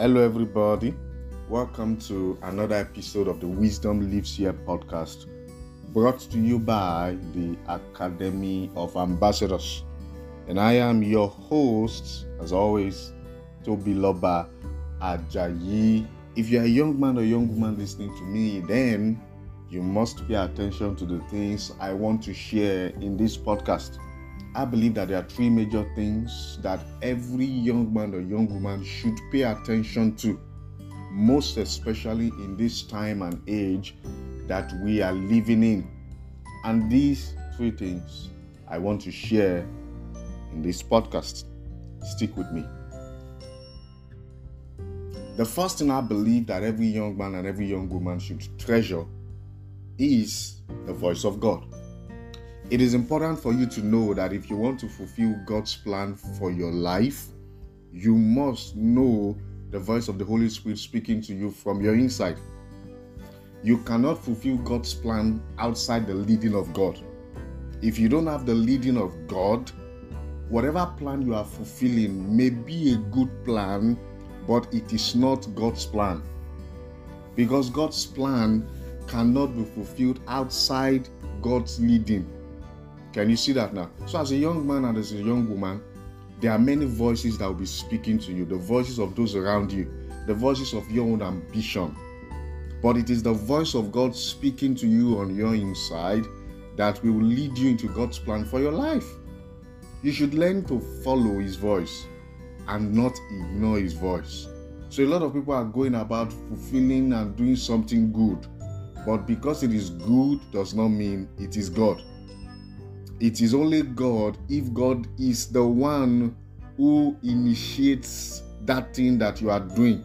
Hello, everybody. Welcome to another episode of the Wisdom Lives Here podcast, brought to you by the Academy of Ambassadors. And I am your host, as always, Tobiloba Ajayi. If you're a young man or young woman listening to me, then you must pay attention to the things I want to share in this podcast. I believe that there are three major things that every young man or young woman should pay attention to, most especially in this time and age that we are living in. And these three things I want to share in this podcast. Stick with me. The first thing I believe that every young man and every young woman should treasure is the voice of God. It is important for you to know that if you want to fulfill God's plan for your life, you must know the voice of the Holy Spirit speaking to you from your inside. You cannot fulfill God's plan outside the leading of God. If you don't have the leading of God, whatever plan you are fulfilling may be a good plan, but it is not God's plan. Because God's plan cannot be fulfilled outside God's leading. Can you see that now? So, as a young man and as a young woman, there are many voices that will be speaking to you the voices of those around you, the voices of your own ambition. But it is the voice of God speaking to you on your inside that will lead you into God's plan for your life. You should learn to follow His voice and not ignore His voice. So, a lot of people are going about fulfilling and doing something good, but because it is good does not mean it is God. It is only God if God is the one who initiates that thing that you are doing,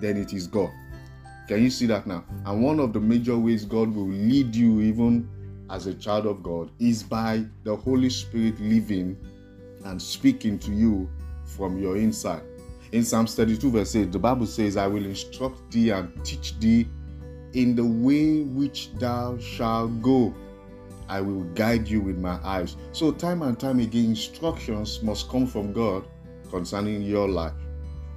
then it is God. Can you see that now? And one of the major ways God will lead you, even as a child of God, is by the Holy Spirit living and speaking to you from your inside. In Psalm 32, verse 8, the Bible says, I will instruct thee and teach thee in the way which thou shalt go. I will guide you with my eyes. So, time and time again, instructions must come from God concerning your life.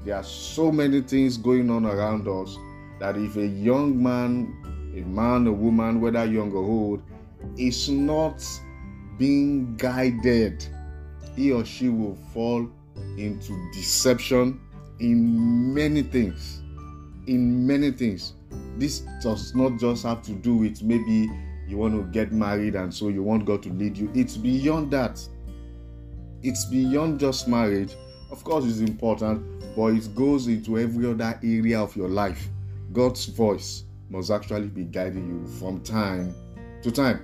There are so many things going on around us that if a young man, a man, a woman, whether young or old, is not being guided, he or she will fall into deception in many things. In many things. This does not just have to do with maybe you want to get married and so you want God to lead you. It's beyond that. It's beyond just marriage. Of course, it's important, but it goes into every other area of your life. God's voice must actually be guiding you from time to time.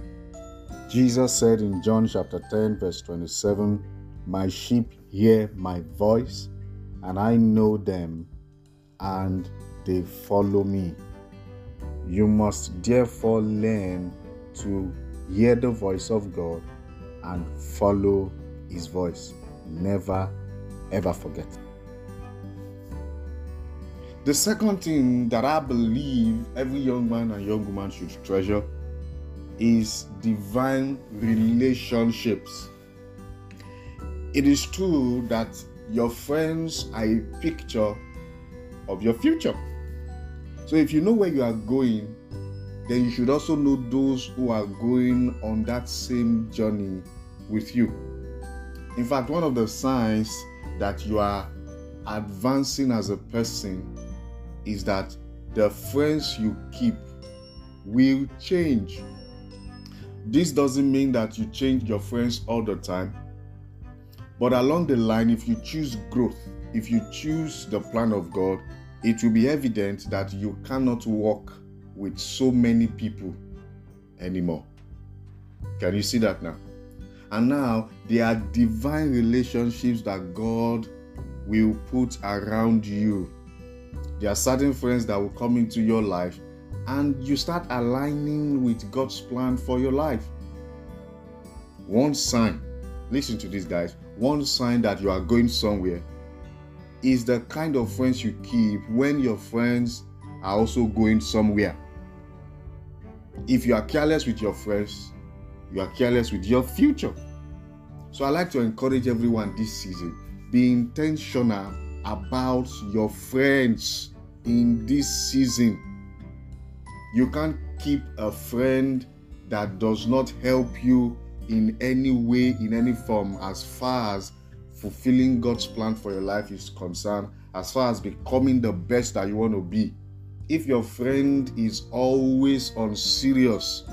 Jesus said in John chapter 10, verse 27, My sheep hear my voice, and I know them, and they follow me. You must therefore learn to hear the voice of God and follow His voice. Never, ever forget. The second thing that I believe every young man and young woman should treasure is divine relationships. It is true that your friends are a picture of your future. So if you know where you are going, then you should also know those who are going on that same journey with you. In fact, one of the signs that you are advancing as a person is that the friends you keep will change. This doesn't mean that you change your friends all the time, but along the line, if you choose growth, if you choose the plan of God, it will be evident that you cannot walk with so many people anymore. Can you see that now? And now there are divine relationships that God will put around you. There are certain friends that will come into your life and you start aligning with God's plan for your life. One sign, listen to this, guys. One sign that you are going somewhere is the kind of friends you keep when your friends are also going somewhere. If you are careless with your friends, you are careless with your future. So I like to encourage everyone this season be intentional about your friends in this season. You can't keep a friend that does not help you in any way, in any form, as far as fulfilling God's plan for your life is concerned, as far as becoming the best that you want to be. If your friend is always on serious,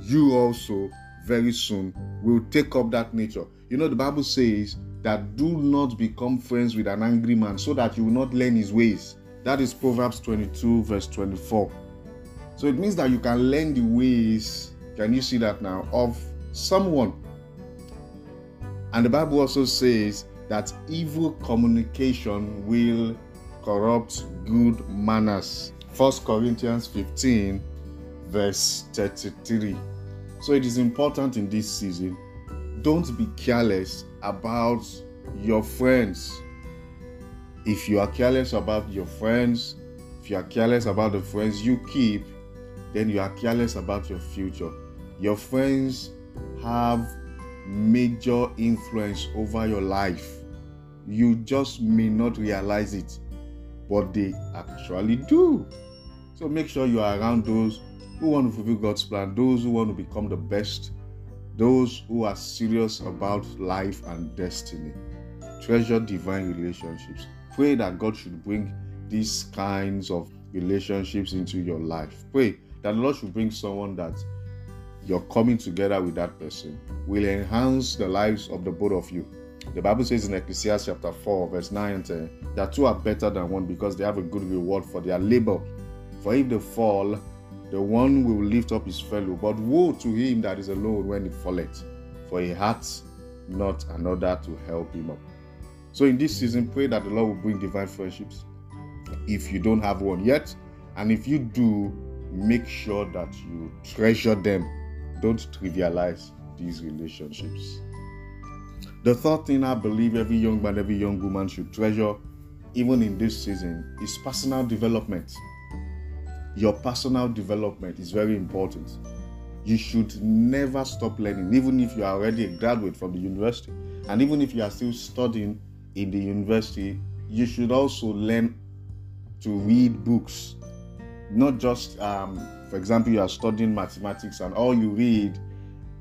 you also very soon will take up that nature. You know, the Bible says that do not become friends with an angry man so that you will not learn his ways. That is Proverbs 22, verse 24. So it means that you can learn the ways, can you see that now, of someone. And the Bible also says that evil communication will corrupt good manners. 1 Corinthians 15, verse 33. So it is important in this season. Don't be careless about your friends. If you are careless about your friends, if you are careless about the friends you keep, then you are careless about your future. Your friends have major influence over your life. You just may not realize it, but they actually do. So make sure you are around those who want to fulfill God's plan, those who want to become the best, those who are serious about life and destiny. Treasure divine relationships. Pray that God should bring these kinds of relationships into your life. Pray that the Lord should bring someone that you're coming together with that person will enhance the lives of the both of you. The Bible says in Ecclesiastes chapter 4, verse 9 and 10, that two are better than one because they have a good reward for their labor. For if they fall, the one will lift up his fellow, but woe to him that is alone when he falleth, for he hath not another to help him up. So in this season, pray that the Lord will bring divine friendships. If you don't have one yet, and if you do, make sure that you treasure them. Don't trivialize these relationships. The third thing I believe every young man, every young woman should treasure, even in this season, is personal development your personal development is very important. You should never stop learning, even if you are already a graduate from the university. And even if you are still studying in the university, you should also learn to read books. Not just, um, for example, you are studying mathematics and all you read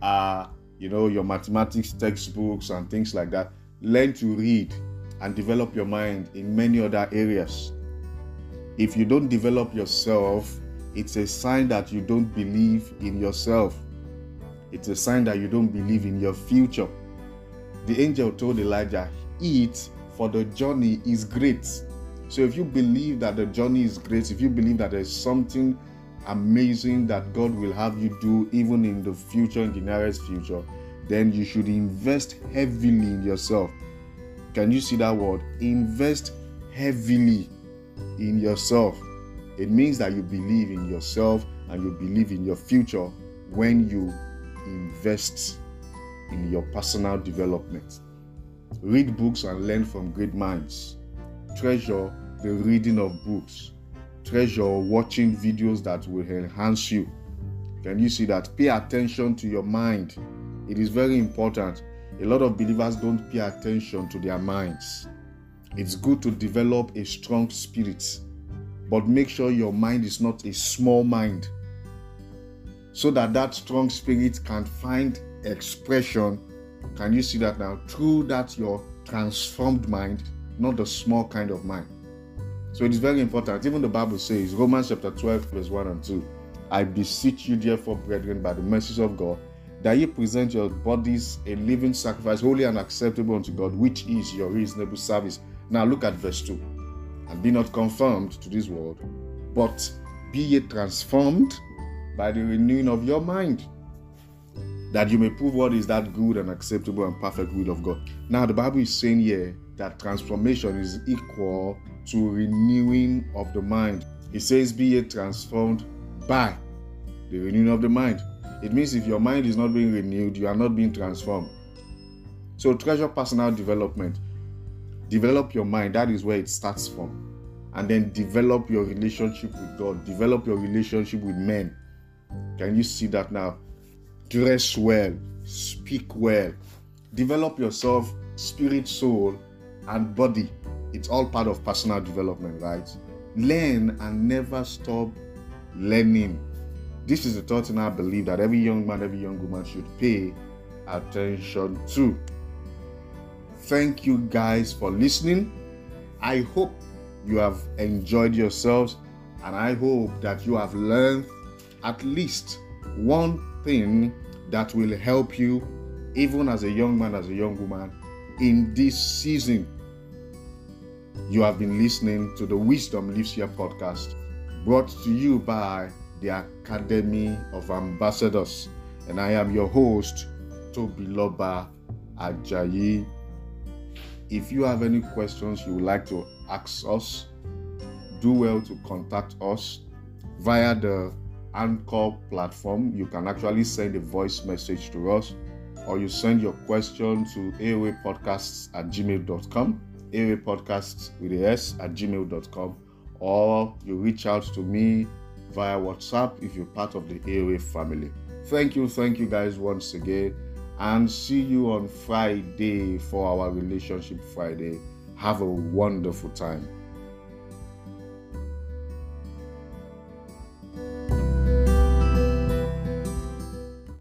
are, you know, your mathematics textbooks and things like that. Learn to read and develop your mind in many other areas. If you don't develop yourself, it's a sign that you don't believe in yourself. It's a sign that you don't believe in your future. The angel told Elijah, Eat, for the journey is great. So if you believe that the journey is great, if you believe that there's something amazing that God will have you do even in the future, in the nearest future, then you should invest heavily in yourself. Can you see that word? Invest heavily in yourself. It means that you believe in yourself and you believe in your future when you invest in your personal development. Read books and learn from great minds. Treasure the reading of books. Treasure watching videos that will enhance you. Can you see that? Pay attention to your mind. It is very important. A lot of believers don't pay attention to their minds. It's good to develop a strong spirit, but make sure your mind is not a small mind so that that strong spirit can find expression. Can you see that now? Through that, your transformed mind, not the small kind of mind. So it is very important. Even the Bible says, Romans chapter 12, verse 1 and 2, I beseech you, therefore, brethren, by the mercies of God, that ye present your bodies a living sacrifice, holy and acceptable unto God, which is your reasonable service. Now look at verse 2. And be not conformed to this world, but be ye transformed by the renewing of your mind, that you may prove what is that good and acceptable and perfect will of God. Now, the Bible is saying here that transformation is equal to renewing of the mind. It says, Be ye transformed by the renewing of the mind. It means if your mind is not being renewed, you are not being transformed. So, treasure personal development develop your mind that is where it starts from and then develop your relationship with god develop your relationship with men can you see that now dress well speak well develop yourself spirit soul and body it's all part of personal development, right? Learn and never stop learning. This is a thought and I believe that every young man, every young woman should pay attention to. Thank you guys for listening. I hope you have enjoyed yourselves and I hope that you have learned at least one thing that will help you, even as a young man, as a young woman, in this season. You have been listening to the Wisdom Lives Here podcast, brought to you by the Academy of Ambassadors. And I am your host, Tobiloba Ajayi. If you have any questions you would like to ask us, do well to contact us via the Anchor platform. You can actually send a voice message to us or you send your question to aawaypodcasts at gmail.com, aawaypodcasts with a S at gmail.com, or you reach out to me via WhatsApp if you're part of the AOA family. Thank you, thank you guys once again, and see you on Friday for our Relationship Friday. Have a wonderful time.